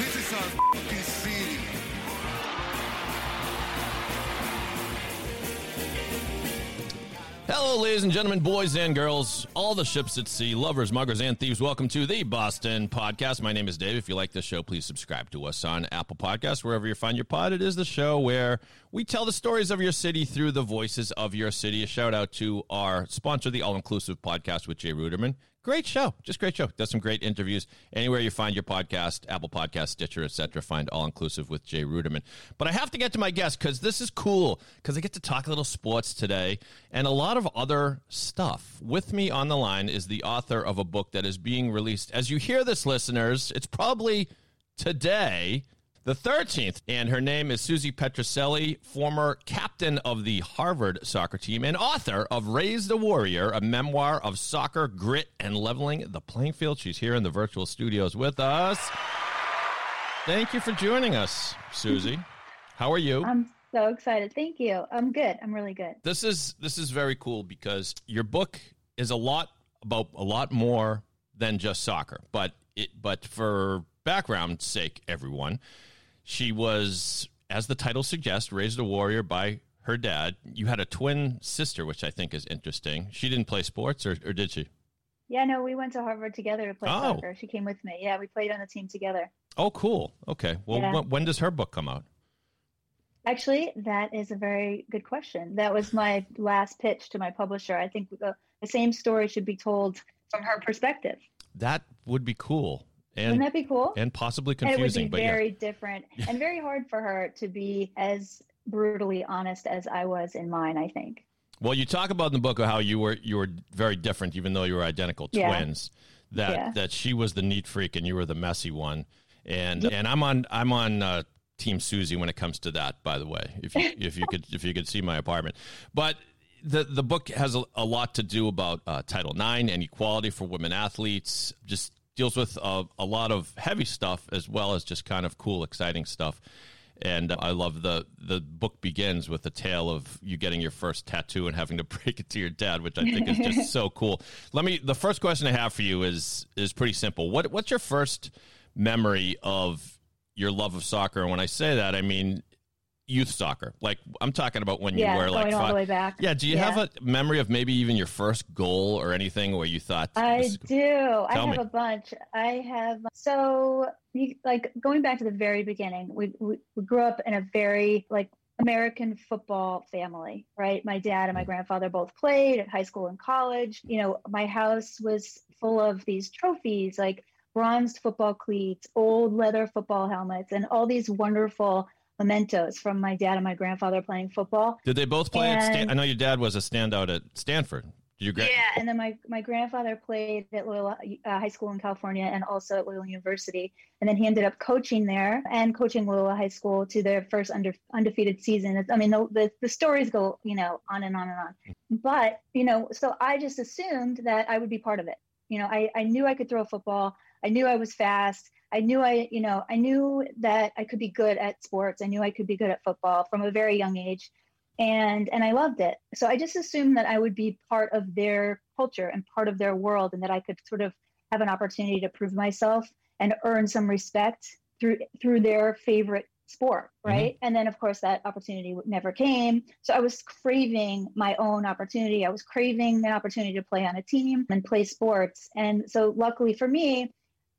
This is our city. Hello, ladies and gentlemen, boys and girls, all the ships at sea, lovers, muggers, and thieves. Welcome to the Boston Podcast. My name is Dave. If you like this show, please subscribe to us on Apple Podcasts, wherever you find your pod. It is the show where we tell the stories of your city through the voices of your city. A shout out to our sponsor, the All Inclusive Podcast with Jay Ruderman. Great show, just great show. Does some great interviews. Anywhere you find your podcast, Apple Podcast, Stitcher, etc., find All Inclusive with Jay Ruderman. But I have to get to my guest because this is cool because I get to talk a little sports today and a lot of other stuff. With me on the line is the author of a book that is being released. As you hear this, listeners, it's probably today the 13th. And her name is Susie Petruccelli, former captain of the Harvard soccer team and author of Raise the Warrior, a memoir of soccer, grit, and leveling the playing field. She's here in the virtual studios with us. Thank you for joining us, Susie. How are you? I'm so excited. Thank you. I'm good. I'm really good. this is this is very cool because your book is a lot about a lot more than just soccer. But it but for background sake, everyone, she was, as the title suggests, raised a warrior by her dad. You had a twin sister, which I think is interesting. She didn't play sports, or, or did she? Yeah, no, we went to Harvard together to play Oh. soccer. She came with me. Yeah, we played on the team together. Oh, cool. Okay. Well, Yeah. when, when does her book come out? Actually, that is a very good question. That was my last pitch to my publisher. I think the, the same story should be told from her perspective. That would be cool and Wouldn't that be cool? and possibly And it would confusing. be but yeah. very different and very hard for her to be as brutally honest as I was in mine, I think. Well, you talk about in the book of how you were you were very different, even though you were identical Yeah. twins. That Yeah. that she was the neat freak and you were the messy one. And and I'm on I'm on uh, Team Susie when it comes to that. By the way, if you if you could if you could see my apartment, but. The, the book has a, a lot to do about uh, Title IX and equality for women athletes. Just deals with a, a lot of heavy stuff as well as just kind of cool, exciting stuff. And I love the the book begins with the tale of you getting your first tattoo and having to break it to your dad, which I think is just so cool. Let me. The first question I have for you is is pretty simple. What what's your first memory of your love of soccer? And when I say that, I mean youth soccer. Like I'm talking about when Yeah, you were going like all the five- way back. Yeah. Do you have a memory of maybe even your first goal or anything where you thought? I do. I have me. a bunch. I have so you, like going back to the very beginning. We, we we grew up in a very like American football family, right? My dad and my mm. grandfather both played at high school and college. You know, my house was full of these trophies, like bronzed football cleats, old leather football helmets, and all these wonderful mementos from my dad and my grandfather playing football. Did they both play at? Stan- I know your dad was a standout at Stanford. Did you? Gra- Yeah, and then my my grandfather played at Loyola uh, High School in California and also at Loyola University, and then he ended up coaching there and coaching Loyola High School to their first under, undefeated season. I mean, the, the the stories go you know on and on and on, but you know, so I just assumed that I would be part of it. You know, I I knew I could throw a football. I knew I was fast. I knew I, you know, I knew that I could be good at sports. I knew I could be good at football from a very young age and and I loved it. So I just assumed that I would be part of their culture and part of their world, and that I could sort of have an opportunity to prove myself and earn some respect through through their favorite sport, mm-hmm. right? And then of course that opportunity never came. So I was craving my own opportunity. I was craving an opportunity to play on a team and play sports. And so luckily for me,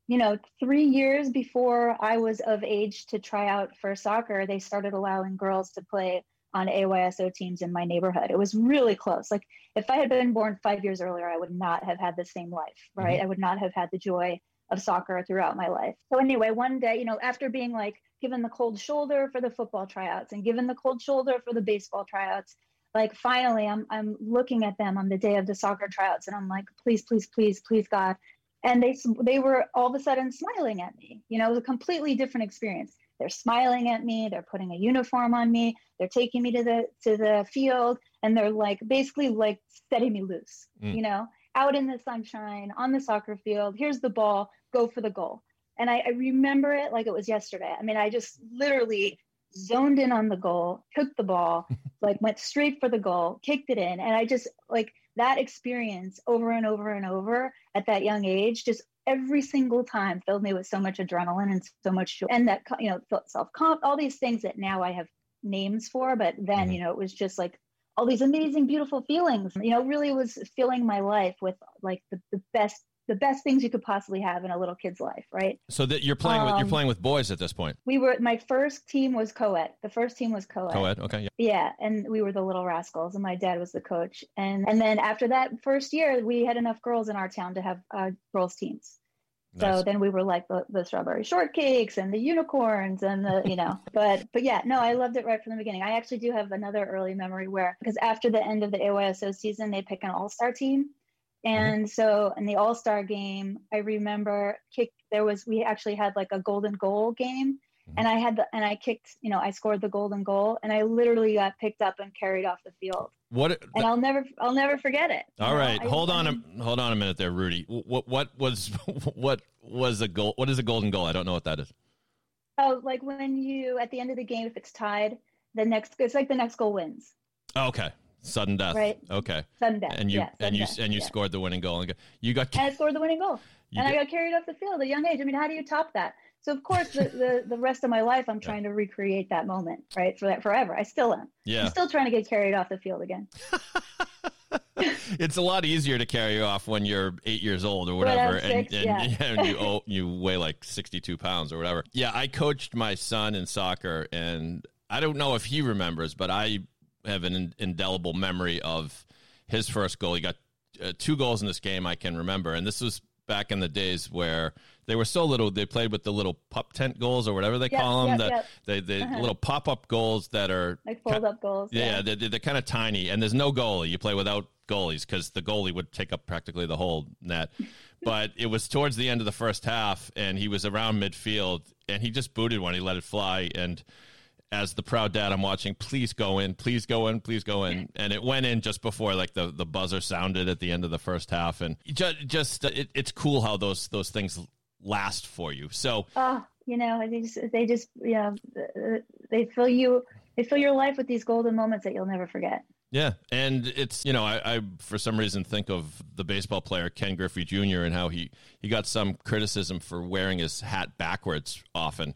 you know, three years before I was of age to try out for soccer, they started allowing girls to play on AYSO teams in my neighborhood. It was really close. Like if I had been born five years earlier, I would not have had the same life, mm-hmm. right? I would not have had the joy of soccer throughout my life. So anyway, one day, you know, after being like given the cold shoulder for the football tryouts and given the cold shoulder for the baseball tryouts, like finally I'm I'm looking at them on the day of the soccer tryouts and I'm like, please, please, please, please God, and they they were all of a sudden smiling at me. You know, it was a completely different experience. They're smiling at me. They're putting a uniform on me. They're taking me to the to the field, and they're like basically like setting me loose. Mm. You know, out in the sunshine on the soccer field. Here's the ball. Go for the goal. And I, I remember it like it was yesterday. I mean, I just literally zoned in on the goal, took the ball, like went straight for the goal, kicked it in, and I just like that experience over and over and over at that young age just every single time filled me with so much adrenaline and so much joy and that you know self comp all these things that now i have names for but then Mhm. you know it was just like all these amazing beautiful feelings you know really was filling my life with like the, the best the best things you could possibly have in a little kid's life right So that you're playing with you're Um, playing with boys at this point. we were my first team was co-ed the first team was co-ed Co-ed, okay, yeah. yeah, and we were the little rascals, and my dad was the coach. And and then after that first year, we had enough girls in our town to have uh, girls teams. So then we were like the, the strawberry shortcakes and the unicorns and the you know. but but yeah, no, I loved it right from the beginning. I actually do have another early memory where because after the end of the AYSO season, they pick an all star team. Uh-huh. And so in the All Star game, I remember kick. There was we actually had like a golden goal game, mm-hmm. and I had the and I kicked. You know, I scored the golden goal, and I literally got picked up and carried off the field. What And I'll never, I'll never forget it. All right, I- hold I on a hold on a minute there, Rudy. What what was what was a goal? What is a golden goal? I don't know what that is. Oh, like when you at the end of the game, if it's tied, the next it's like the next goal wins. Oh, okay, sudden death. Right. Okay, Sudden death. and you yeah, and you death, and you yeah. scored the winning goal. And you got And I scored the winning goal. you and I got- carried off the field at a young age. I mean, how do you top that? So of course, the, the, the rest of my life, I'm trying to recreate that moment, right? For that forever. I still am. yeah. I'm still trying to get carried off the field again. it's a lot easier to carry you off when you're eight years old or whatever, and, six, and, yeah. and you oh, you weigh like sixty two pounds or whatever. Yeah, I coached my son in soccer, and I don't know if he remembers, but I have an indelible memory of his first goal. He got uh, two goals in this game I can remember, and this was back in the days where they were so little. They played with the little pup tent goals or whatever they Yep, call them, yep, the yep. the, the Uh-huh. little pop up goals that are Like fold up goals. yeah, they're, they're kind of tiny, and there's no goalie. You play without goalies because the goalie would take up practically the whole net. But it was towards the end of the first half, and he was around midfield, and he just booted one. He let it fly, and as the proud dad, I'm watching. Please go in, please go in, please go in, and it went in just before like the, the buzzer sounded at the end of the first half, and just just it, it's cool how those those things last for you. So Oh, you know, they just, they just, yeah, they fill you, they fill your life with these golden moments that you'll never forget. Yeah, and it's you know I, I for some reason think of the baseball player Ken Griffey Jr. and how he he got some criticism for wearing his hat backwards often,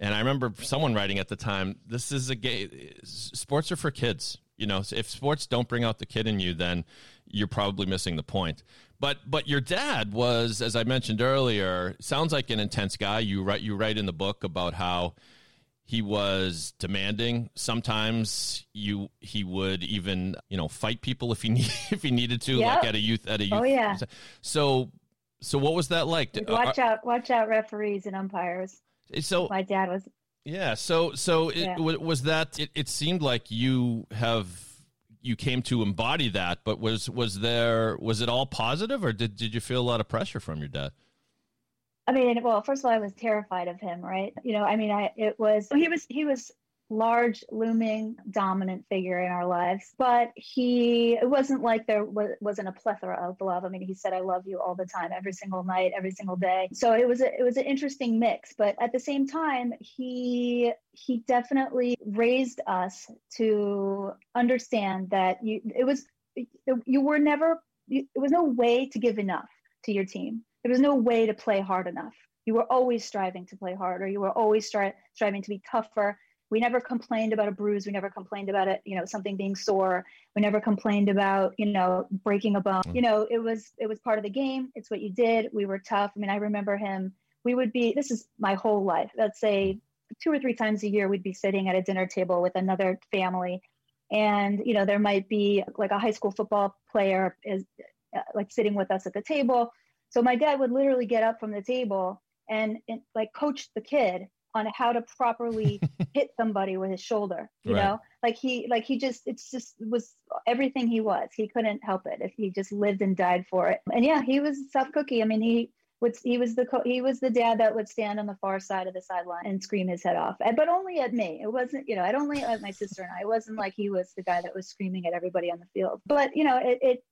and I remember someone writing at the time, "This is a game, sports are for kids." You know, if sports don't bring out the kid in you, then you're probably missing the point. But but your dad was, as I mentioned earlier, sounds like an intense guy. You write you write in the book about how he was demanding. Sometimes you he would even you know fight people if he need, if he needed to, like at a youth at a youth. Oh, yeah. So so what was that like? Uh, watch out, watch out, referees and umpires. So My dad was, yeah. So so it Yeah. was that. It, it seemed like you have you came to embody that, but was was there was it all positive or did did you feel a lot of pressure from your dad? I mean, well, first of all, I was terrified of him, right? You know, I mean, I, it was, he was, he was large, looming, dominant figure in our lives, but he, it wasn't like there was, wasn't a plethora of love. I mean, he said, I love you all the time, every single night, every single day. So it was, a, it was an interesting mix, but at the same time, he, he definitely raised us to understand that you, it was, you were never, you, it was no way to give enough to your team. There was no way to play hard enough. You were always striving to play harder. You were always stri- striving to be tougher. We never complained about a bruise. We never complained about it, you know, something being sore. We never complained about, you know, breaking a bone. You know, it was it was part of the game. It's what you did. We were tough. I mean, I remember him. We would be. This is my whole life. Let's say two or three times a year, we'd be sitting at a dinner table with another family, and you know, there might be like a high school football player is uh, like sitting with us at the table so my dad would literally get up from the table and, and like coach the kid on how to properly hit somebody with his shoulder. You Right. know, like he like he just it's just was everything he was. He couldn't help it if he just lived and died for it. And yeah, he was tough cookie. I mean, he would he was the co- he was the dad that would stand on the far side of the sideline and scream his head off, eh, but only at me. It wasn't, you know, I'd only at my sister and I. It wasn't like he was the guy that was screaming at everybody on the field. But you know, it, it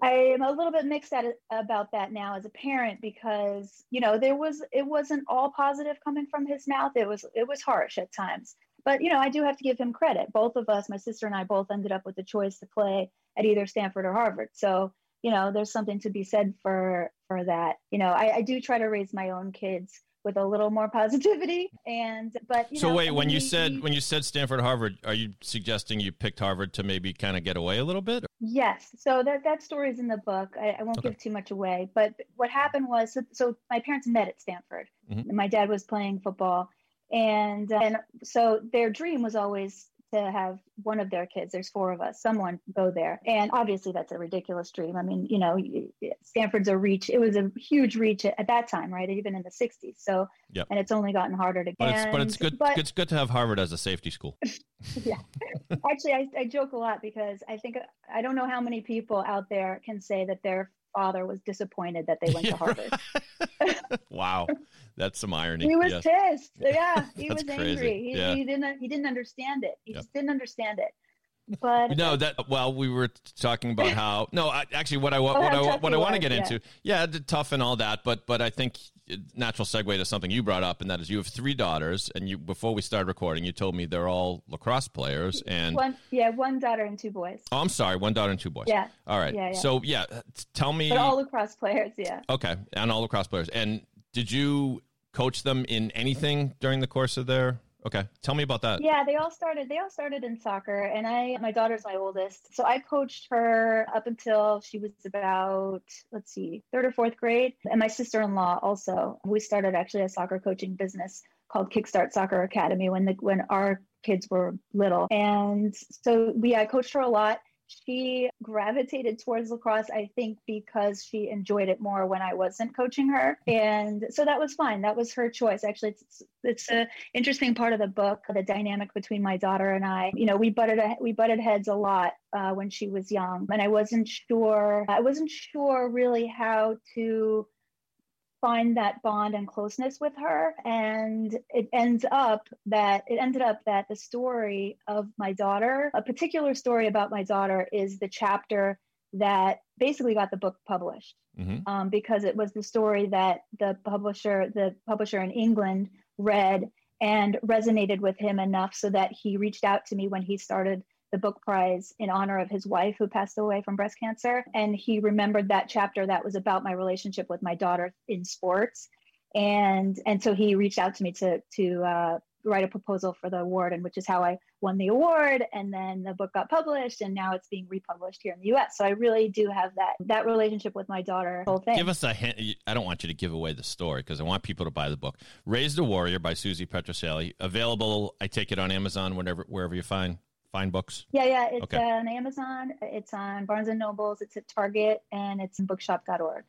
I am a little bit mixed at it, about that now as a parent because you know there was it wasn't all positive coming from his mouth. It was it was harsh at times. But you know, I do have to give him credit. Both of us, my sister and I, both ended up with the choice to play at either Stanford or Harvard. So you know, there's something to be said for for that. You know, I, I do try to raise my own kids with a little more positivity and but so know, wait when mean, you said we- when you said stanford harvard are you suggesting you picked harvard to maybe kind of get away a little bit Yes. So that that story is in the book. I, I won't Okay. give too much away. But what happened was, so, so my parents met at Stanford. Mhm. My dad was playing football, and and so their dream was always to have one of their kids. There's four of us. Someone go there, and obviously that's a ridiculous dream. I mean, you know, Stanford's a reach. It was a huge reach at, at that time, right? Even in the '60s. So, Yep. and it's only gotten harder to. but it's but it's good But it's good to have harvard as a safety school yeah. Actually, I, I joke a lot because I think I don't know how many people out there can say that their father was disappointed that they went to Harvard. wow that's some irony He was yes. pissed. Yeah, he That's was angry. He, Yeah. he didn't he didn't understand it. He Yep. just didn't understand it. But no that well we were talking about how no I, actually what i Oh, what i what i want to get yeah. into yeah tough and all that but but i think natural segue to something you brought up and that is you have three daughters and you before we started recording you told me they're all lacrosse players and one yeah, one daughter and two boys. oh i'm sorry one daughter and two boys Yeah. all right Yeah, yeah. so yeah tell me But all lacrosse players, yeah. Okay, and all lacrosse players. And did you coach them in anything during the course of their? Okay, tell me about that. Yeah, they all started. They all started in soccer, and I. My daughter's my oldest, so I coached her up until she was about, let's see, third or fourth grade. And my sister-in-law also. We started actually a soccer coaching business called Kickstart Soccer Academy when the when our kids were little, and so we. I coached her a lot. She gravitated towards lacrosse, I think, because she enjoyed it more when I wasn't coaching her, and so that was fine. That was her choice. Actually, it's it's an interesting part of the book the dynamic between my daughter and i you know we butted we butted heads a lot uh, when she was young and i wasn't sure i wasn't sure really how to find that bond and closeness with her and it ends up that it ended up that the story of my daughter a particular story about my daughter is the chapter that basically got the book published. Hmm um, because it was the story that the publisher, the publisher in England, read and resonated with him enough so that he reached out to me when he started the book prize in honor of his wife who passed away from breast cancer. And he remembered that chapter that was about my relationship with my daughter in sports. And and so he reached out to me to to uh, write a proposal for the award, and which is how I won the award. And then the book got published, and now it's being republished here in the U.S. So I really do have that that relationship with my daughter. Whole thing. Give us a hint. I don't want you to give away the story because I want people to buy the book. Raised a Warrior by Susie Petruccelli. Available, I take it on Amazon, whenever wherever you find find books. Yeah, yeah. It's Okay. Uh, on Amazon. It's on Barnes and Nobles. It's at Target, and it's in bookshop.org.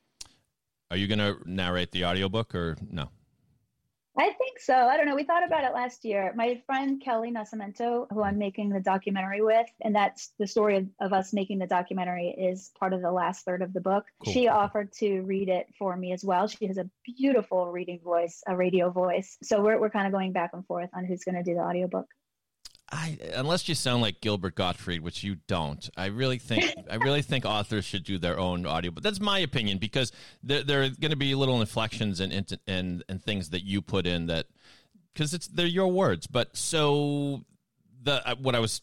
Are you going to narrate the audiobook or no? I think so. I don't know. We thought about it last year. My friend Kelly Nascimento, who I'm making the documentary with, and that's the story of, of us making the documentary is part of the last third of the book. Cool. She offered to read it for me as well. She has a beautiful reading voice, a radio voice. So we're, we're kind of going back and forth on who's going to do the audiobook. I, unless you sound like Gilbert Gottfried, which you don't, I really think I really think authors should do their own audio. But that's my opinion because there, there are going to be little inflections and and and, and things that you put in that because it's they're your words. But so the uh, what I was.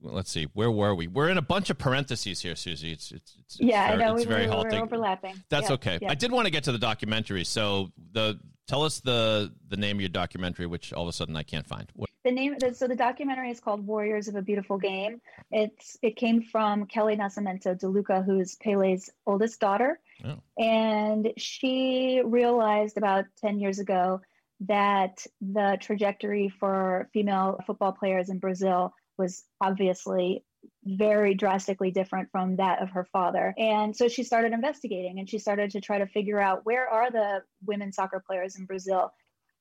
well, let's see. Where were we? We're in a bunch of parentheses here, Susie. It's it's, it's yeah, very, I know. It's we very were, halting. we're overlapping. That's Yeah, okay. yeah. I did want to get to the documentary. So the tell us the the name of your documentary, which all of a sudden I can't find. What, the name the, so the documentary is called warriors of a beautiful game it's it came from kelly nascimento De Luca, who's pele's oldest daughter Oh. and she realized about 10 years ago that the trajectory for female football players in brazil was obviously very drastically different from that of her father. And so she started investigating and she started to try to figure out where are the women soccer players in brazil?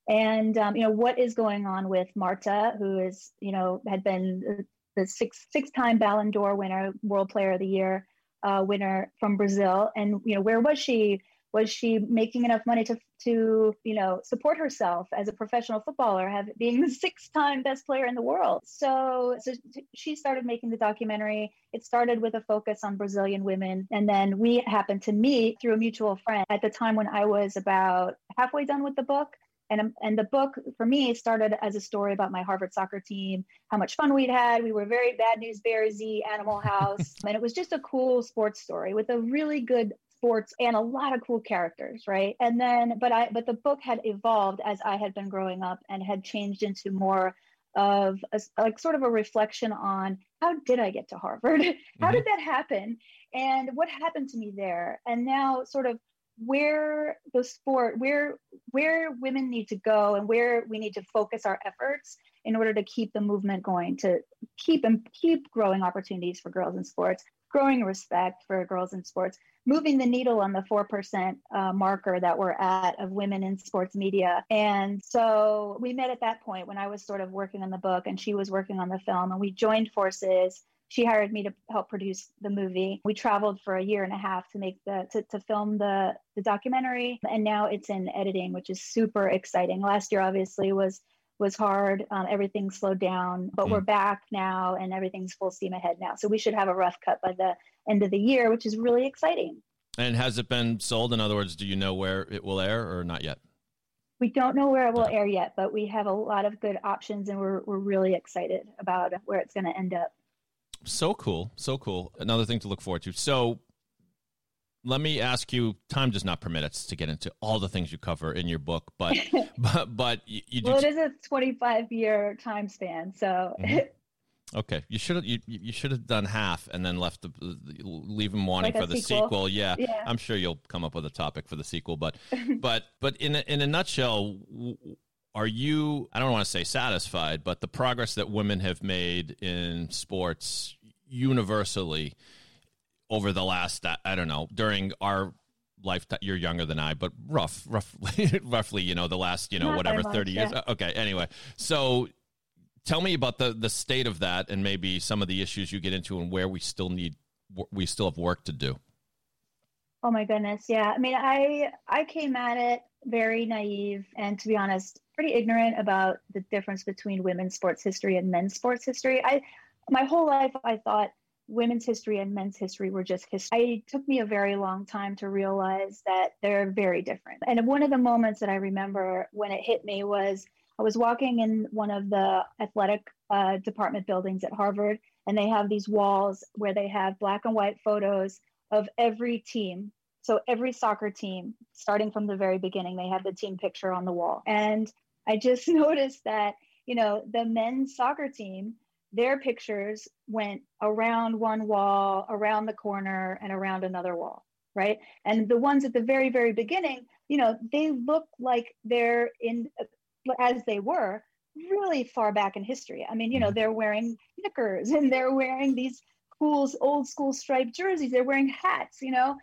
And um, you know what is going on with Marta, who is you know had been the six six time Ballon d'Or winner, World Player of the Year uh, winner from Brazil, and you know where was she was she making enough money to to you know support herself as a professional footballer have being the sixth time best player in the world so so she started making the documentary it started with a focus on brazilian women and then we happened to meet through a mutual friend at the time when i was about halfway done with the book and, and the book for me started as a story about my Harvard soccer team, how much fun we'd had. We were very bad news bearsy, Animal House. and it was just a cool sports story with a really good sports and a lot of cool characters right? And then but i but the book had evolved as i had been growing up and had changed into more of a, like sort of a reflection on how did i get to harvard? How mm-hmm. did that happen? And what happened to me there? And now sort of where the sport where where women need to go and where we need to focus our efforts in order to keep the movement going to keep and keep growing opportunities for girls in sports growing respect for girls in sports moving the needle on the 4% uh, marker that we're at of women in sports media. And so we met at that point when I was sort of working on the book and she was working on the film, and we joined forces. She hired me to help produce the movie. We traveled for a year and a half to make the to, to film the the documentary, and now it's in editing, which is super exciting. Last year, obviously, was was hard. Um, everything slowed down, but mm. we're back now and everything's full steam ahead now. So we should have a rough cut by the end of the year, which is really exciting. And has it been sold? In other words, do you know where it will air or not yet? We don't know where it will air yet, but we have a lot of good options and we're, we're really excited about where it's going to end up. So cool. So cool. Another thing to look forward to. So let me ask you time does not permit us to get into all the things you cover in your book but but but you, you do well it is a 25 year time span so mm-hmm. okay you should have you, you should have done half and then left the leave them wanting like for the sequel, sequel. Yeah, yeah, i'm sure you'll come up with a topic for the sequel but but but in a, in a nutshell are you i don't want to say satisfied but the progress that women have made in sports universally over the last I don't know during our lifetime. You're younger than I, but rough, roughly, roughly, you know, the last you know Not whatever much, thirty years. Yeah. Okay, anyway, so tell me about the the state of that and maybe some of the issues you get into and where we still need we still have work to do. Oh my goodness, yeah. I mean, I I came at it very naive and to be honest, pretty ignorant about the difference between women's sports history and men's sports history. I my whole life I thought women's history and men's history were just history. It took me a very long time to realize that they're very different. And one of the moments that I remember when it hit me was I was walking in one of the athletic uh, department buildings at Harvard, and they have these walls where they have black and white photos of every team. So every soccer team, starting from the very beginning, they have the team picture on the wall. And I just noticed that, you know, the men's soccer team their pictures went around one wall, around the corner, and around another wall, right? And the ones at the very, very beginning, you know, they look like they're in, as they were, really far back in history. I mean, you know, mm-hmm. they're wearing knickers and they're wearing these cool old school striped jerseys. They're wearing hats, you know,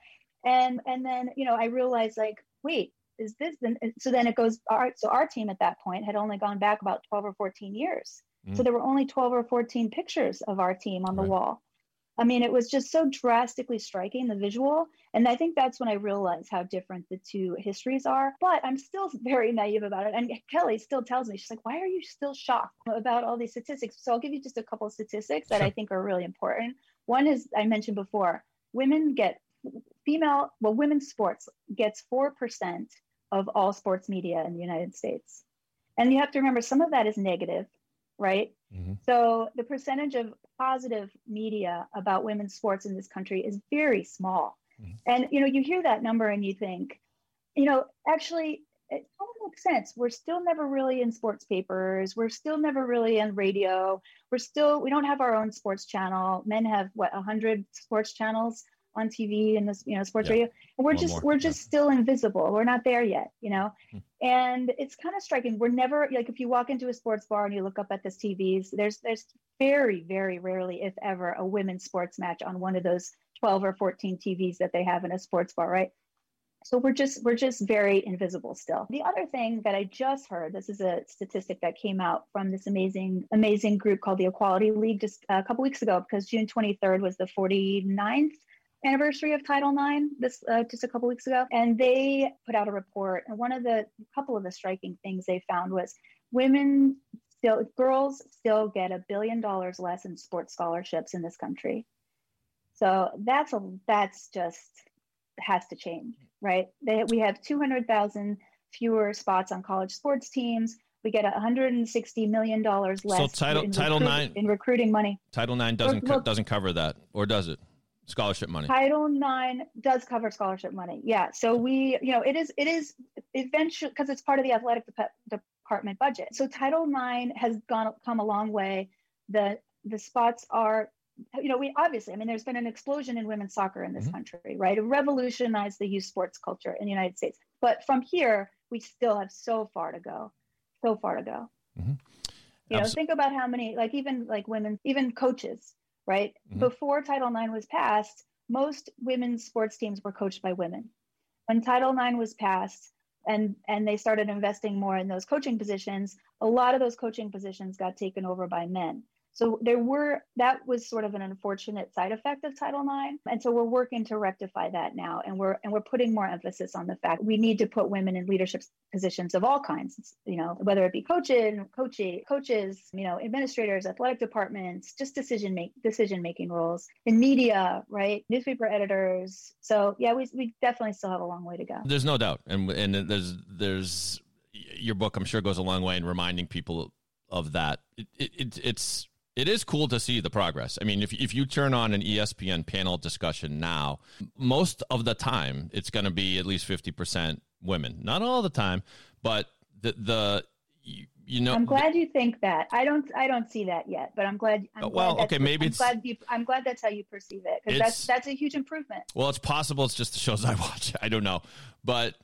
and and then you know, I realized like, wait, is this? Then so then it goes. Our so our team at that point had only gone back about twelve or fourteen years so there were only 12 or 14 pictures of our team on the wall. I mean, it was just so drastically striking, the visual. And I think that's when I realized how different the two histories are. But I'm still very naive about it. And Kelly still tells me, she's like, why are you still shocked about all these statistics? So I'll give you just a couple of statistics that sure. I think are really important. One is, I mentioned before, women get female, well, women's sports gets 4% of all sports media in the United States. And you have to remember, some of that is negative right? Mm-hmm. So the percentage of positive media about women's sports in this country is very small. Mm-hmm. And you know, you hear that number and you think, you know, actually it totally makes sense. We're still never really in sports papers. We're still never really in radio. We're still we don't have our own sports channel. Men have what a hundred sports channels on TV and this, you know, sports yeah. radio. And we're One just more. we're just yeah. still invisible. We're not there yet, you know. Mm-hmm. And it's kind of striking. We're never like if you walk into a sports bar and you look up at the TVs, there's there's very very rarely, if ever, a women's sports match on one of those 12 or 14 TVs that they have in a sports bar, right? So we're just we're just very invisible still. The other thing that I just heard, this is a statistic that came out from this amazing amazing group called the Equality League just a couple weeks ago because June 23rd was the 49th anniversary of Title IX this uh, just a couple weeks ago, and they put out a report. And one of the couple of the striking things they found was women still girls still get a billion dollars less in sports scholarships in this country. So that's a that's just has to change, right? They, we have 200,000 fewer spots on college sports teams. We get 160 million dollars less. So title in title nine in recruiting money. Title nine doesn't co- doesn't cover that, or does it? Scholarship money. Title IX does cover scholarship money. Yeah. So we, you know, it is it is eventually because it's part of the athletic dep- department budget. So Title IX has gone come a long way. The the spots are, you know, we obviously, I mean, there's been an explosion in women's soccer in this Mhm. country, right? It revolutionized the youth sports culture in the United States. But from here, we still have so far to go, so far to go. Mhm. You know, think about how many, like even like women, even coaches, right? Mhm. Before Title IX was passed, most women's sports teams were coached by women. When Title IX was passed and and they started investing more in those coaching positions, a lot of those coaching positions got taken over by men. So there were that was sort of an unfortunate side effect of Title IX, and so we're working to rectify that now, and we're and we're putting more emphasis on the fact we need to put women in leadership positions of all kinds. You know, whether it be coaching, coaching, coaches, you know, administrators, athletic departments, just decision make decision making roles in media, right? Newspaper editors. So yeah, we we definitely still have a long way to go. There's no doubt, and and there's there's your book. I'm sure goes a long way in reminding people of that. It, it, it it's it is cool to see the progress. I mean, if if you turn on an ESPN panel discussion now, most of the time it's going to be at least fifty percent women. Not all the time, but the the you, you know. I'm glad you think that. I don't. I don't see that yet, but I'm glad. I'm Oh, glad well, okay, maybe I'm it's- glad you. I'm glad that's how you perceive it because that's that's a huge improvement. Well, it's possible it's just the shows I watch. I don't know. But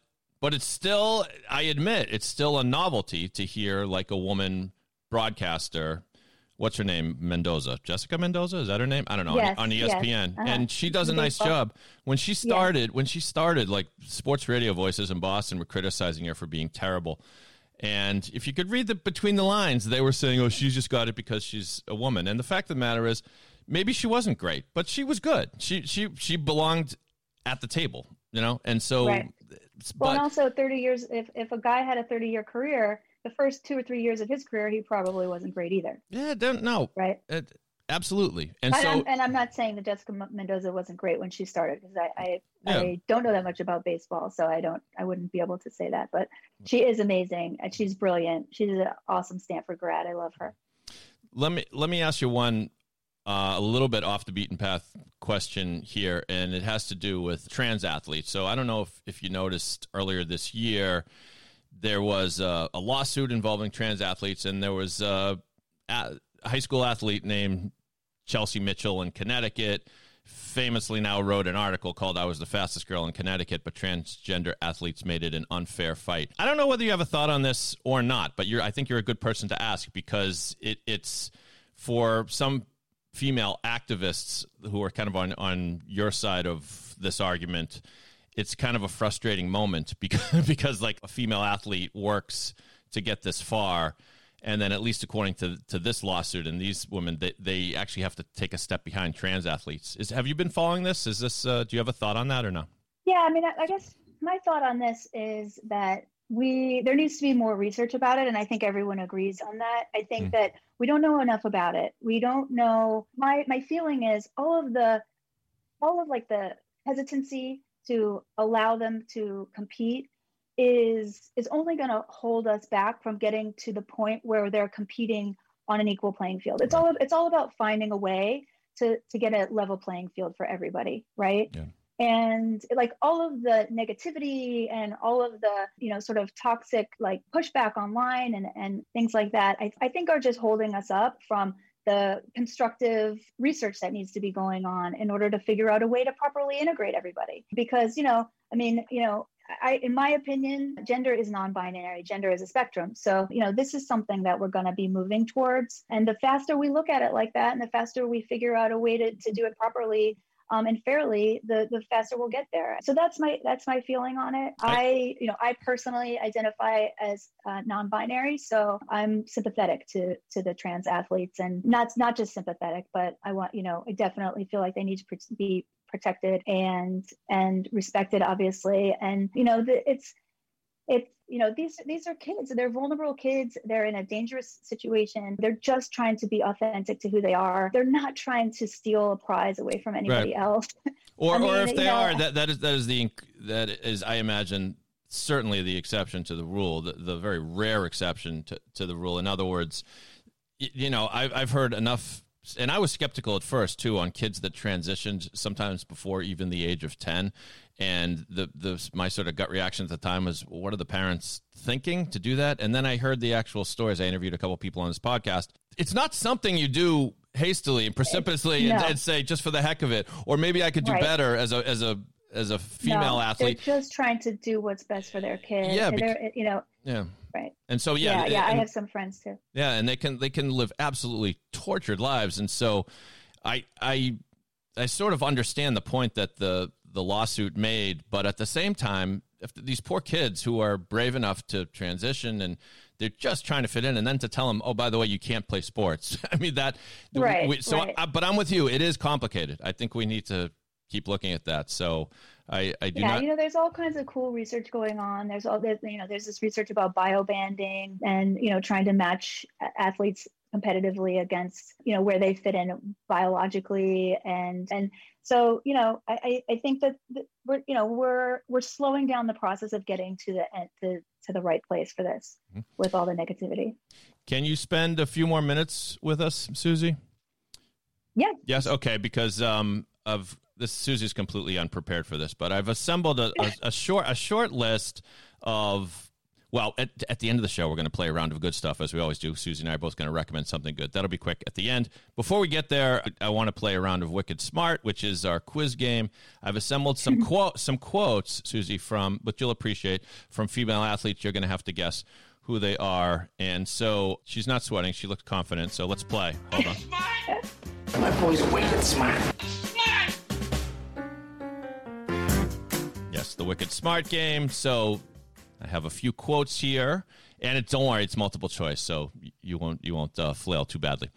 but it's still I admit it's still a novelty to hear like a woman broadcaster what's her name? Mendoza. Jessica Mendoza, is that her name? I don't know. Yes, on, on yes. ESPN. Uh-huh. And she does a nice job. When she started, when she started like sports radio voices in Boston were criticizing her for being terrible. And if you could read the between the lines, they were saying, "Oh, she's just got it because she's a woman." And the fact of the matter is, maybe she wasn't great, but she was good. She she she belonged at the table, you know. And so, Right. but Well, and also 30 years. If if a guy had a 30 year career, the first two or three years of his career, he probably wasn't great either, yeah, don't know. right? It, absolutely. And And, so, I'm, and I'm not saying that Jessica Mendoza wasn't great when she started because I I, Yeah. I don't know that much about baseball, so I don't I wouldn't be able to say that. But she is amazing and she's brilliant. She's an awesome Stanford grad. I love her. let me let me ask you one uh, a little bit off the beaten path question here, and it has to do with trans athletes. So I don't know if, if you noticed earlier this year, there was a, a lawsuit involving trans athletes, and there was a, a high school athlete named Chelsea Mitchell in Connecticut. Famously, now wrote an article called "I was the fastest girl in Connecticut," but transgender athletes made it an unfair fight. I don't know whether you have a thought on this or not, but I think you're a good person to ask because it, it's for some female activists who are kind of on on your side of this argument it's kind of a frustrating moment because because like a female athlete works to get this far and then at least according to to this lawsuit and these women they, they actually have to take a step behind trans athletes is have you been following this is this uh, do you have a thought on that or no Yeah, I mean, I, I guess my thought on this is that we there needs to be more research about it, and I think everyone agrees on that. I think Mm. that we don't know enough about it. We don't know. My my feeling is all of the all of like the hesitancy to allow them to compete is is only going to hold us back from getting to the point where they're competing on an equal playing field. It's all it's all about finding a way to to get a level playing field for everybody, right? Yeah. And like all of the negativity and all of the, you know, sort of toxic like pushback online and, and things like that, I, I think are just holding us up from the constructive research that needs to be going on in order to figure out a way to properly integrate everybody. Because, you know, I mean, you know, I, in my opinion, gender is non-binary. Gender is a spectrum. So, you know, this is something that we're going to be moving towards. And the faster we look at it like that, and the faster we figure out a way to, to do it properly um, and fairly, the the faster we'll get there. So that's my that's my feeling on it. I, you know, I personally identify as uh, non-binary, so I'm sympathetic to to the trans athletes, and not not just sympathetic, but I want, you know, I definitely feel like they need to be protected and and respected, obviously. And you know, the, it's it's you know these these are kids they're vulnerable kids they're in a dangerous situation they're just trying to be authentic to who they are they're not trying to steal a prize away from anybody Right. else Or, I mean, or if they know- are, that that is that is the that is, I imagine, certainly the exception to the rule, the, the very rare exception to, to the rule. In other words, you know, I've I've heard enough, and I was skeptical at first too on kids that transitioned sometimes before even the age of ten, and the the my sort of gut reaction at the time was, what are the parents thinking to do that? And then I heard the actual stories. I interviewed a couple people on this podcast. It's not something you do hastily and precipitously and, No. and say just for the heck of it, or maybe I could do Right. better as a as a as a female No, athlete. they're just trying to do what's best for their kid Yeah, And you know Yeah. right And so yeah yeah, yeah, i have some friends too yeah, and they can they can live absolutely tortured lives, and so I I I sort of understand the point that the the lawsuit made, but at the same time, if these poor kids who are brave enough to transition and they're just trying to fit in, and then to tell them, oh, by the way, you can't play sports. I mean that. Right, we- so, right. I, but I'm with you. It is complicated. I think we need to keep looking at that. So I I do yeah, not. you know, there's all kinds of cool research going on. There's all there's you know, there's this research about biobanding and you know, trying to match athletes competitively against you know where they fit in biologically and and so you know I I, think that we're you know we're we're slowing down the process of getting to the end to to the right place for this Mhm. with all the negativity. Can you spend a few more minutes with us, Susie? Yeah. Yes. Okay. Because um, of this, Susie's completely unprepared for this, but I've assembled a, a, a short a short list of. Well, at, at the end of the show, we're going to play a round of good stuff as we always do. Susie and I are both going to recommend something good. That'll be quick at the end. Before we get there, I, I want to play a round of Wikkid Smart, which is our quiz game. I've assembled some quote some quotes, Susie, from but you'll appreciate from female athletes. You're going to have to guess who they are. And so she's not sweating. She looked confident. So let's play. Hold on. My boy's wicked smart. Yes, the Wikkid Smart game. So I have a few quotes here, and it, don't worry, it's multiple choice, so you won't you won't uh, flail too badly.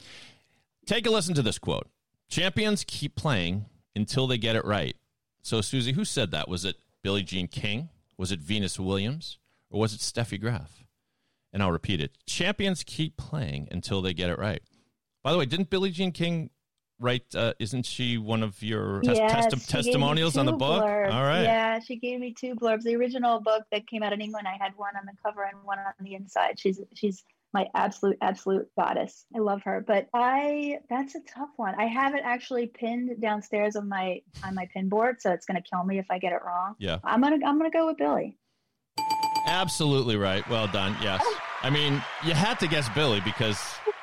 Take a listen to this quote: "Champions keep playing until they get it right." So, Susie, who said that? Was it Billie Jean King? Was it Venus Williams? Or was it Steffi Graf? And I'll repeat it: Champions keep playing until they get it right. By the way, didn't Billie Jean King write? Uh, isn't she one of your tes- Yes, testi- she gave me testimonials on the book? blurbs. All right. Yeah, she gave me two blurbs. The original book that came out in England, I had one on the cover and one on the inside. She's she's my absolute absolute goddess. I love her. But I that's a tough one. I have it actually pinned downstairs on my on my pin board, so it's gonna kill me if I get it wrong. Yeah. I'm gonna I'm gonna go with Billie. Absolutely right. Well done. Yes. I mean, you had to guess Billie because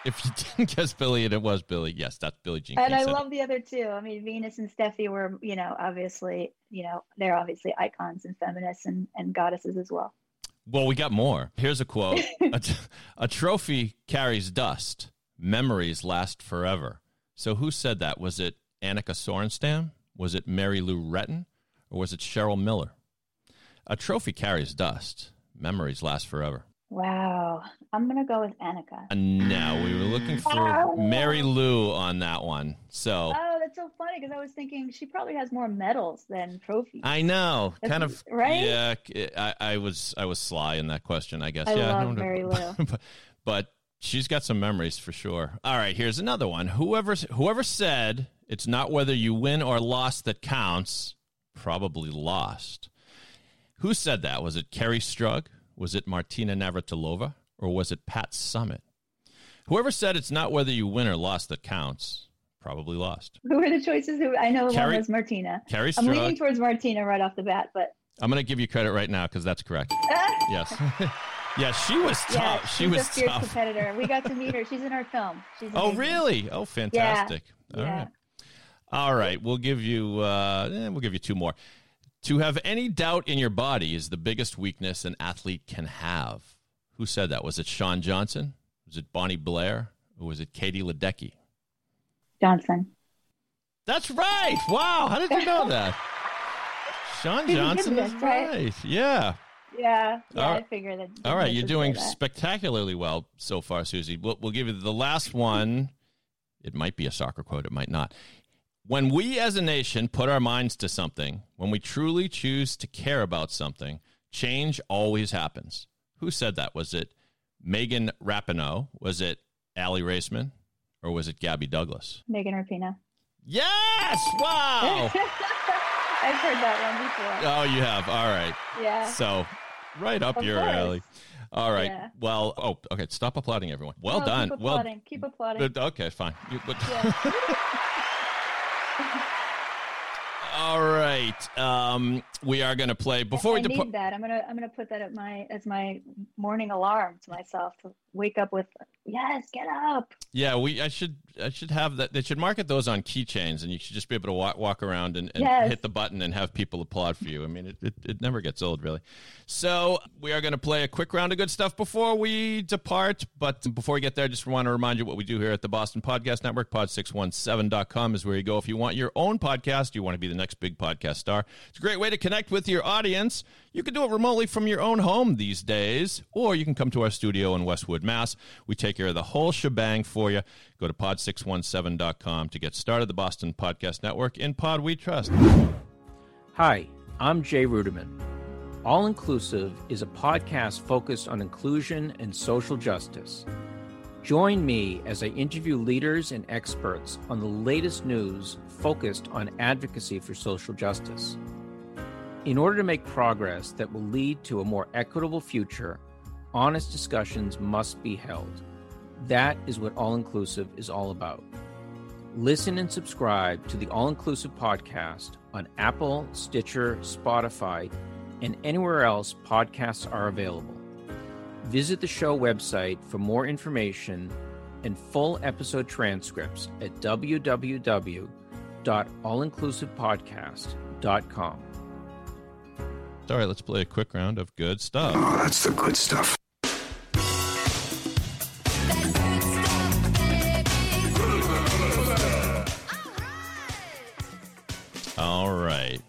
if you didn't guess Billie and it was Billie, yes, that's Billie Jean. And I said it. love the other two. I mean, Venus and Steffi were, you know, obviously, you know, they're obviously icons and feminists and, and goddesses as well. Well, we got more. Here's a quote a, t- a trophy carries dust, memories last forever. So, who said that? Was it Annika Sorenstam? Was it Mary Lou Retton? Or was it Cheryl Miller? A trophy carries dust, memories last forever. Wow. I'm going to go with Annika. Uh, and now we were looking for Mary oh. Lou on that one. So, Oh, that's so funny because I was thinking she probably has more medals than trophies. I know, That's- kind of right? Yeah, I, I was I was sly in that question, I guess. I yeah, love don't- Mary Lou. but, but she's got some memories for sure. All right, here's another one. Whoever whoever said it's not whether you win or lost that counts, probably lost. Who said that? Was it Kerri Strug? Was it Martina Navratilova? Or was it Pat Summitt? Whoever said it's not whether you win or lost that counts, probably lost. Who are the choices? Who I know Kerri- one was Martina. Kerri I'm leaning towards Martina right off the bat, but I'm going to give you credit right now because that's correct. Yes. yeah, she was tough. yeah, she she's was a fierce tough. competitor. We got to meet her. She's in our film. She's Oh, really? Oh, fantastic. All yeah. right. All right. We'll give you uh, eh, we'll give you two more. To have any doubt in your body is the biggest weakness an athlete can have. Who said that? Was it Shawn Johnson? Was it Bonnie Blair? Or was it Katie Ledecky? Johnson. That's right. Wow. How did you know that? Shawn Johnson is right? right. Yeah. Yeah, yeah. All I right. figured that. All right, you're doing spectacularly well so far, Susie. We'll, we'll give you the last one. It might be a soccer quote, it might not. When we as a nation put our minds to something, when we truly choose to care about something, change always happens. Who said that? Was it Megan Rapinoe? Was it Aly Raisman? Or was it Gabby Douglas? Megan Rapinoe. Yes! Wow! I've heard that one before. oh, you have. All right. Yeah. So, right up Of your course. alley. All right. Yeah. Well, oh, okay. Stop applauding, everyone. Well done. Keep Well, applauding. keep applauding. okay, fine. You, but, Yeah. all right. Um, we are going to play before I we need depart. that. I'm gonna I'm gonna put that at my as my morning alarm to myself to wake up with. Yes, get up. Yeah, we. I should. I should have that. They should market those on keychains, and you should just be able to walk, walk around and, and Yes. hit the button and have people applaud for you. I mean, it, it, it never gets old, really. So we are going to play a quick round of good stuff before we depart. But before we get there, I just want to remind you what we do here at the Boston Podcast Network. Pod617.com is where you go if you want your own podcast. You want to be the next big podcast star. It's a great way to connect with your audience. You can do it remotely from your own home these days, or you can come to our studio in Westwood, Mass. We take care of the whole shebang for you. Go to pod617.com to get started. The Boston Podcast Network in Pod We Trust. Hi, I'm Jay Ruderman. All Inclusive is a podcast focused on inclusion and social justice. Join me as I interview leaders and experts on the latest news focused on advocacy for social justice. In order to make progress that will lead to a more equitable future, honest discussions must be held. That is what All Inclusive is all about. Listen and subscribe to the All Inclusive podcast on Apple, Stitcher, Spotify, and anywhere else podcasts are available. Visit the show website for more information and full episode transcripts at www.allinclusivepodcast.com. All right, let's play a quick round of good stuff. Oh, that's the good stuff. All right.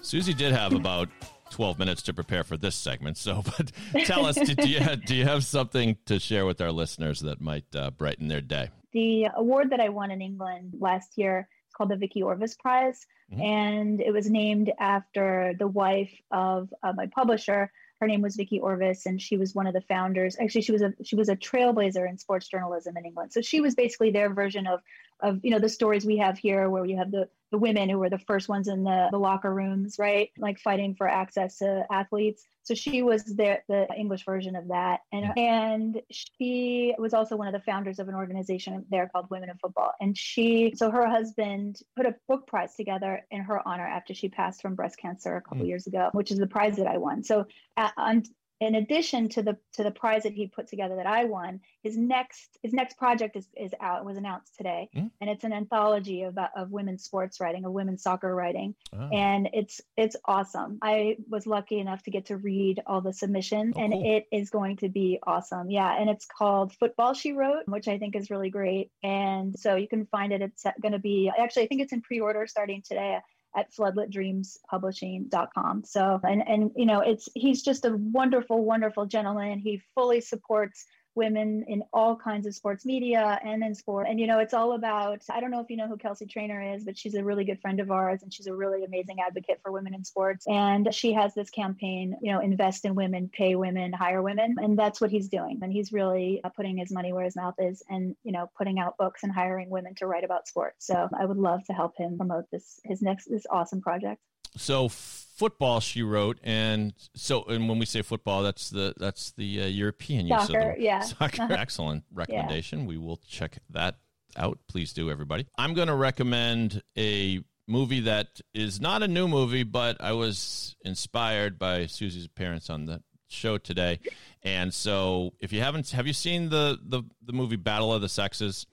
Susie did have about 12 minutes to prepare for this segment. So, but tell us, do you, do you have something to share with our listeners that might uh, brighten their day? The award that I won in England last year is called the Vikki Orvice Prize, Mhm. and it was named after the wife of uh, my publisher. Her name was Vikki Orvice, and she was one of the founders. Actually, she was a she was a trailblazer in sports journalism in England. So she was basically their version of of you know the stories we have here, where you have the the women who were the first ones in the, the locker rooms, right? Like fighting for access to athletes. So she was the, the English version of that. And, and she was also one of the founders of an organization there called Women in Football. And she, so her husband put a book prize together in her honor after she passed from breast cancer a couple Mm. years ago, which is the prize that I won. So uh, on, in addition to the to the prize that he put together that I won, his next his next project is, is out was announced today, Mm. and it's an anthology of of women's sports writing, of women's soccer writing, Oh. and it's it's awesome. I was lucky enough to get to read all the submissions, Oh, and cool. it is going to be awesome. Yeah, and it's called Football She Wrote, which I think is really great, and so you can find it. It's going to be actually I think it's in pre-order starting today at floodlitdreamspublishing.com. So, and, and, you know, it's, he's just a wonderful, wonderful gentleman. He fully supports women in all kinds of sports media and in sport. And, you know, it's all about, I don't know if you know who Kelsey Trainor is, but she's a really good friend of ours and she's a really amazing advocate for women in sports. And she has this campaign, you know, invest in women, pay women, hire women. And that's what he's doing. And he's really uh, putting his money where his mouth is and, you know, putting out books and hiring women to write about sports. So I would love to help him promote this, his next, this awesome project. So football, she wrote, and so and when we say football, that's the that's the uh, European use of Soccer, the yeah. soccer. Uh-huh. Excellent recommendation. We will check that out. Please do, everybody. I'm going to recommend a movie that is not a new movie, but I was inspired by Susie's appearance on the show today, and so if you haven't, have you seen the the the movie Battle of the Sexes?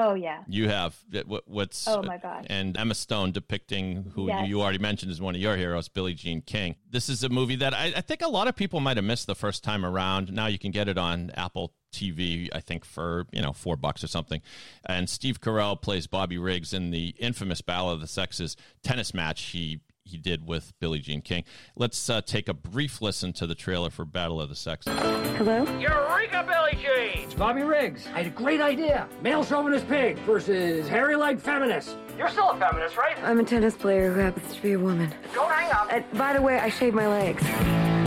Oh, yeah. You have. What, what's Oh, my gosh. And Emma Stone depicting who Yes. you already mentioned as one of your heroes, Billie Jean King. This is a movie that I, I think a lot of people might have missed the first time around. Now you can get it on Apple TV, I think for you know four bucks or something. And Steve Carell plays Bobby Riggs in the infamous Battle of the Sexes tennis match. He he did with Billie Jean King. Let's uh, take a brief listen to the trailer for Battle of the Sexes. Hello? Eureka, Billie Jean! It's Bobby Riggs. I had a great idea. Male chauvinist pig versus hairy leg feminist. You're still a feminist, right? I'm a tennis player who happens to be a woman. Don't hang up. Uh, by the way, I shave my legs.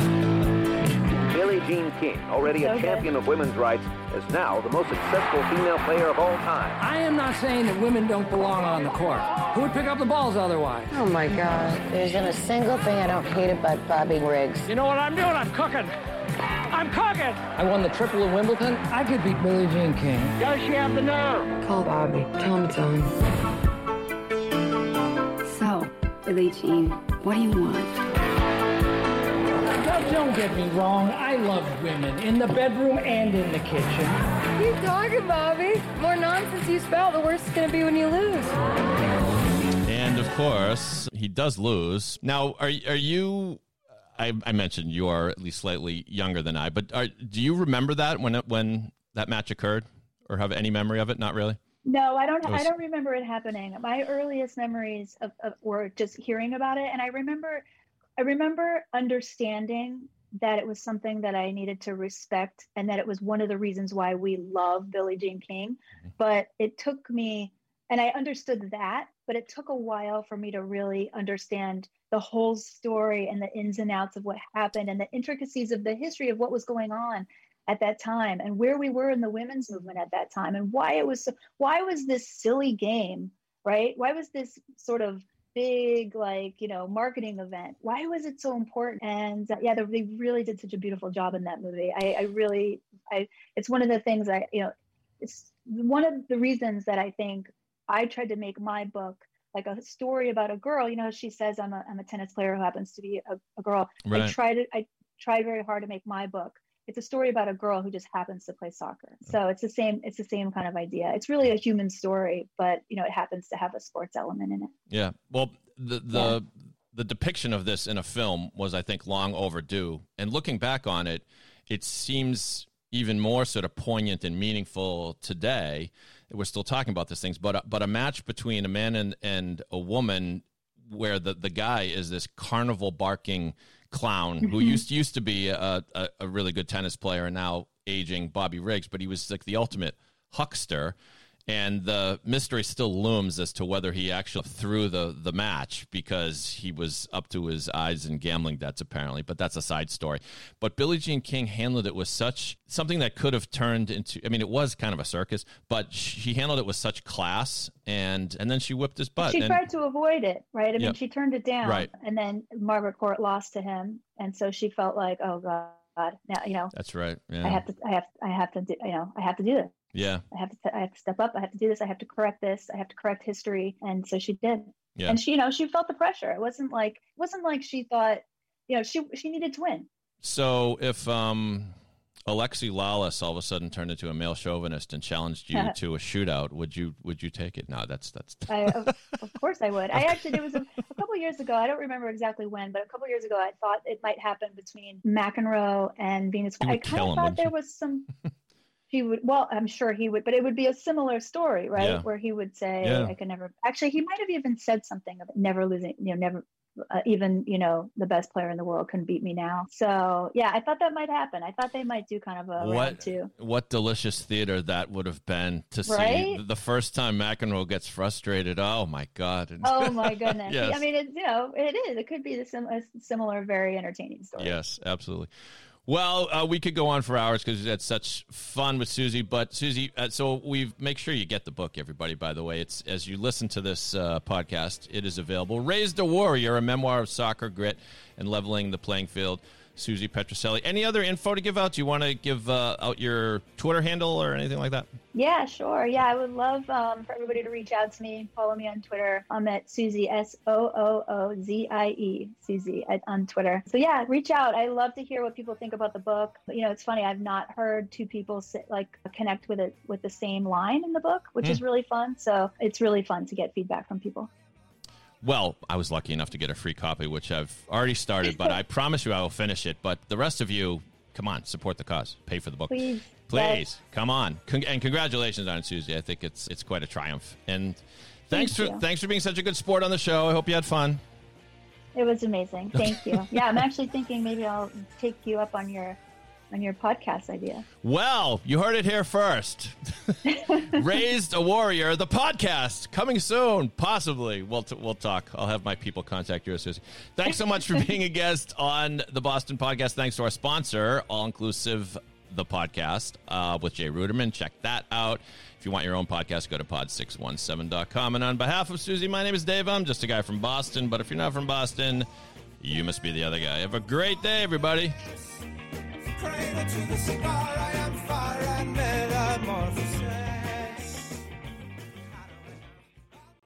Billie Jean King, already a Okay. champion of women's rights, is now the most successful female player of all time. I am not saying that women don't belong on the court. Who would pick up the balls otherwise? Oh my God. There isn't a single thing I don't hate about Bobby Riggs. You know what I'm doing? I'm cooking. I'm cooking. I won the triple in Wimbledon. I could beat Billie Jean King. Does she have the nerve? Call Bobby. Tell him it's on. So, Billie Jean, what do you want? Now, don't get me wrong. I love women in the bedroom and in the kitchen. Keep talking, Bobby. The more nonsense you spout, the worse it's going to be when you lose. And of course, he does lose. Now, are are you? I, I mentioned you are at least slightly younger than I, but are, do you remember that when it, when that match occurred, or have any memory of it? Not really. No, I don't. Was- I don't remember it happening. My earliest memories of, of were just hearing about it, and I remember, I remember understanding that it was something that I needed to respect, and that it was one of the reasons why we love Billie Jean King. Mm-hmm. But it took me, and I understood that, but it took a while for me to really understand the whole story and the ins and outs of what happened and the intricacies of the history of what was going on at that time and where we were in the women's movement at that time and why it was so, why was this silly game right why was this sort of big like you know marketing event. Why was it so important? And uh, yeah they, really did such a beautiful job in that movie. I, I really i it's one of the things i you know it's one of the reasons that i think i tried to make my book like a story about a girl. You know she says i'm a, I'm a tennis player who happens to be a, a girl. I tried it i tried very hard to make my book it's a story about a girl who just happens to play soccer mm. so it's the same it's the same kind of idea it's really a human story but you know it happens to have a sports element in it Yeah. Well, the the the depiction of this in a film was, I think, long overdue. And looking back on it, it seems even more sort of poignant and meaningful today. We're still talking about these things, but a, but a match between a man and and a woman where the the guy is this carnival barking clown who used used to be a, a, a really good tennis player and now aging Bobby Riggs, but he was like the ultimate huckster. And the mystery still looms as to whether he actually threw the, the match because he was up to his eyes in gambling debts, apparently. But that's a side story. But Billie Jean King handled it with such something that could have turned into. I mean, it was kind of a circus, but she handled it with such class, and and then she whipped his butt. she and, tried to avoid it right i mean she turned it down Right. and then margaret court lost to him and so she felt like oh god now you know that's right. Yeah. i have to i have i have to do you know i have to do this yeah. I have to I have to step up. I have to do this. I have to correct this. I have to correct history. And so she did. Yeah. And she, you know, she felt the pressure. It wasn't like it wasn't like she thought, you know, she she needed to win. So if um, Alexi Lalas all of a sudden turned into a male chauvinist and challenged you to a shootout, would you would you take it? No, that's that's. I, of, of course I would. I actually it was a, a couple years ago. I don't remember exactly when, but a couple years ago, I thought it might happen between McEnroe and Venus. I kind of him, thought there you? was some. He would. Well, I'm sure he would, but it would be a similar story, right? Yeah. Where he would say, Yeah. "I can never." Actually, he might have even said something about never losing. You know, never. Uh, even you know the best player in the world can beat me now. So yeah, I thought that might happen. I thought they might do kind of a What two. what delicious theater that would have been to see the first time McEnroe gets frustrated. Oh my god! Oh my goodness! Yes. I mean, it's you know, it is. It could be the sim- a similar, very entertaining story. Yes, absolutely. Well, uh, we could go on for hours because we had such fun with Susie. But Susie, uh, so we make sure you get the book, everybody. By the way, it's as you listen to this uh, podcast, it is available. Raised a Warrior, a memoir of soccer grit and leveling the playing field. Susie Petruccelli. Any other info to give out? Do you want to give uh, out your Twitter handle or anything like that? Yeah, sure. Yeah, I would love um, for everybody to reach out to me. Follow me on Twitter. I'm at Susie S O O O Z I E Susie at, on Twitter. So yeah, reach out. I love to hear what people think about the book. But, you know, it's funny. I've not heard two people sit, like connect with it with the same line in the book, which Hmm. is really fun. So it's really fun to get feedback from people. Well, I was lucky enough to get a free copy, which I've already started, but I promise you I will finish it. But the rest of you, come on, support the cause. Pay for the book. Please. Please, come on. Con- and congratulations on it, Susie. I think it's it's quite a triumph. And thanks Thank for you. thanks for being such a good sport on the show. I hope you had fun. It was amazing. Thank you. yeah, I'm actually thinking maybe I'll take you up on your on your podcast idea. Well, you heard it here first. Raised a Warrior, the podcast coming soon, possibly. We'll t- we'll talk. I'll have my people contact you, Susie. Thanks so much for being a guest on the Boston Podcast. Thanks to our sponsor, All Inclusive, the podcast uh, with Jay Ruderman. Check that out. If you want your own podcast, go to pod617.com. And on behalf of Susie, my name is Dave. I'm just a guy from Boston. But if you're not from Boston, you must be the other guy. Have a great day, everybody cradle to the cigar, I am fire and metamorphosis.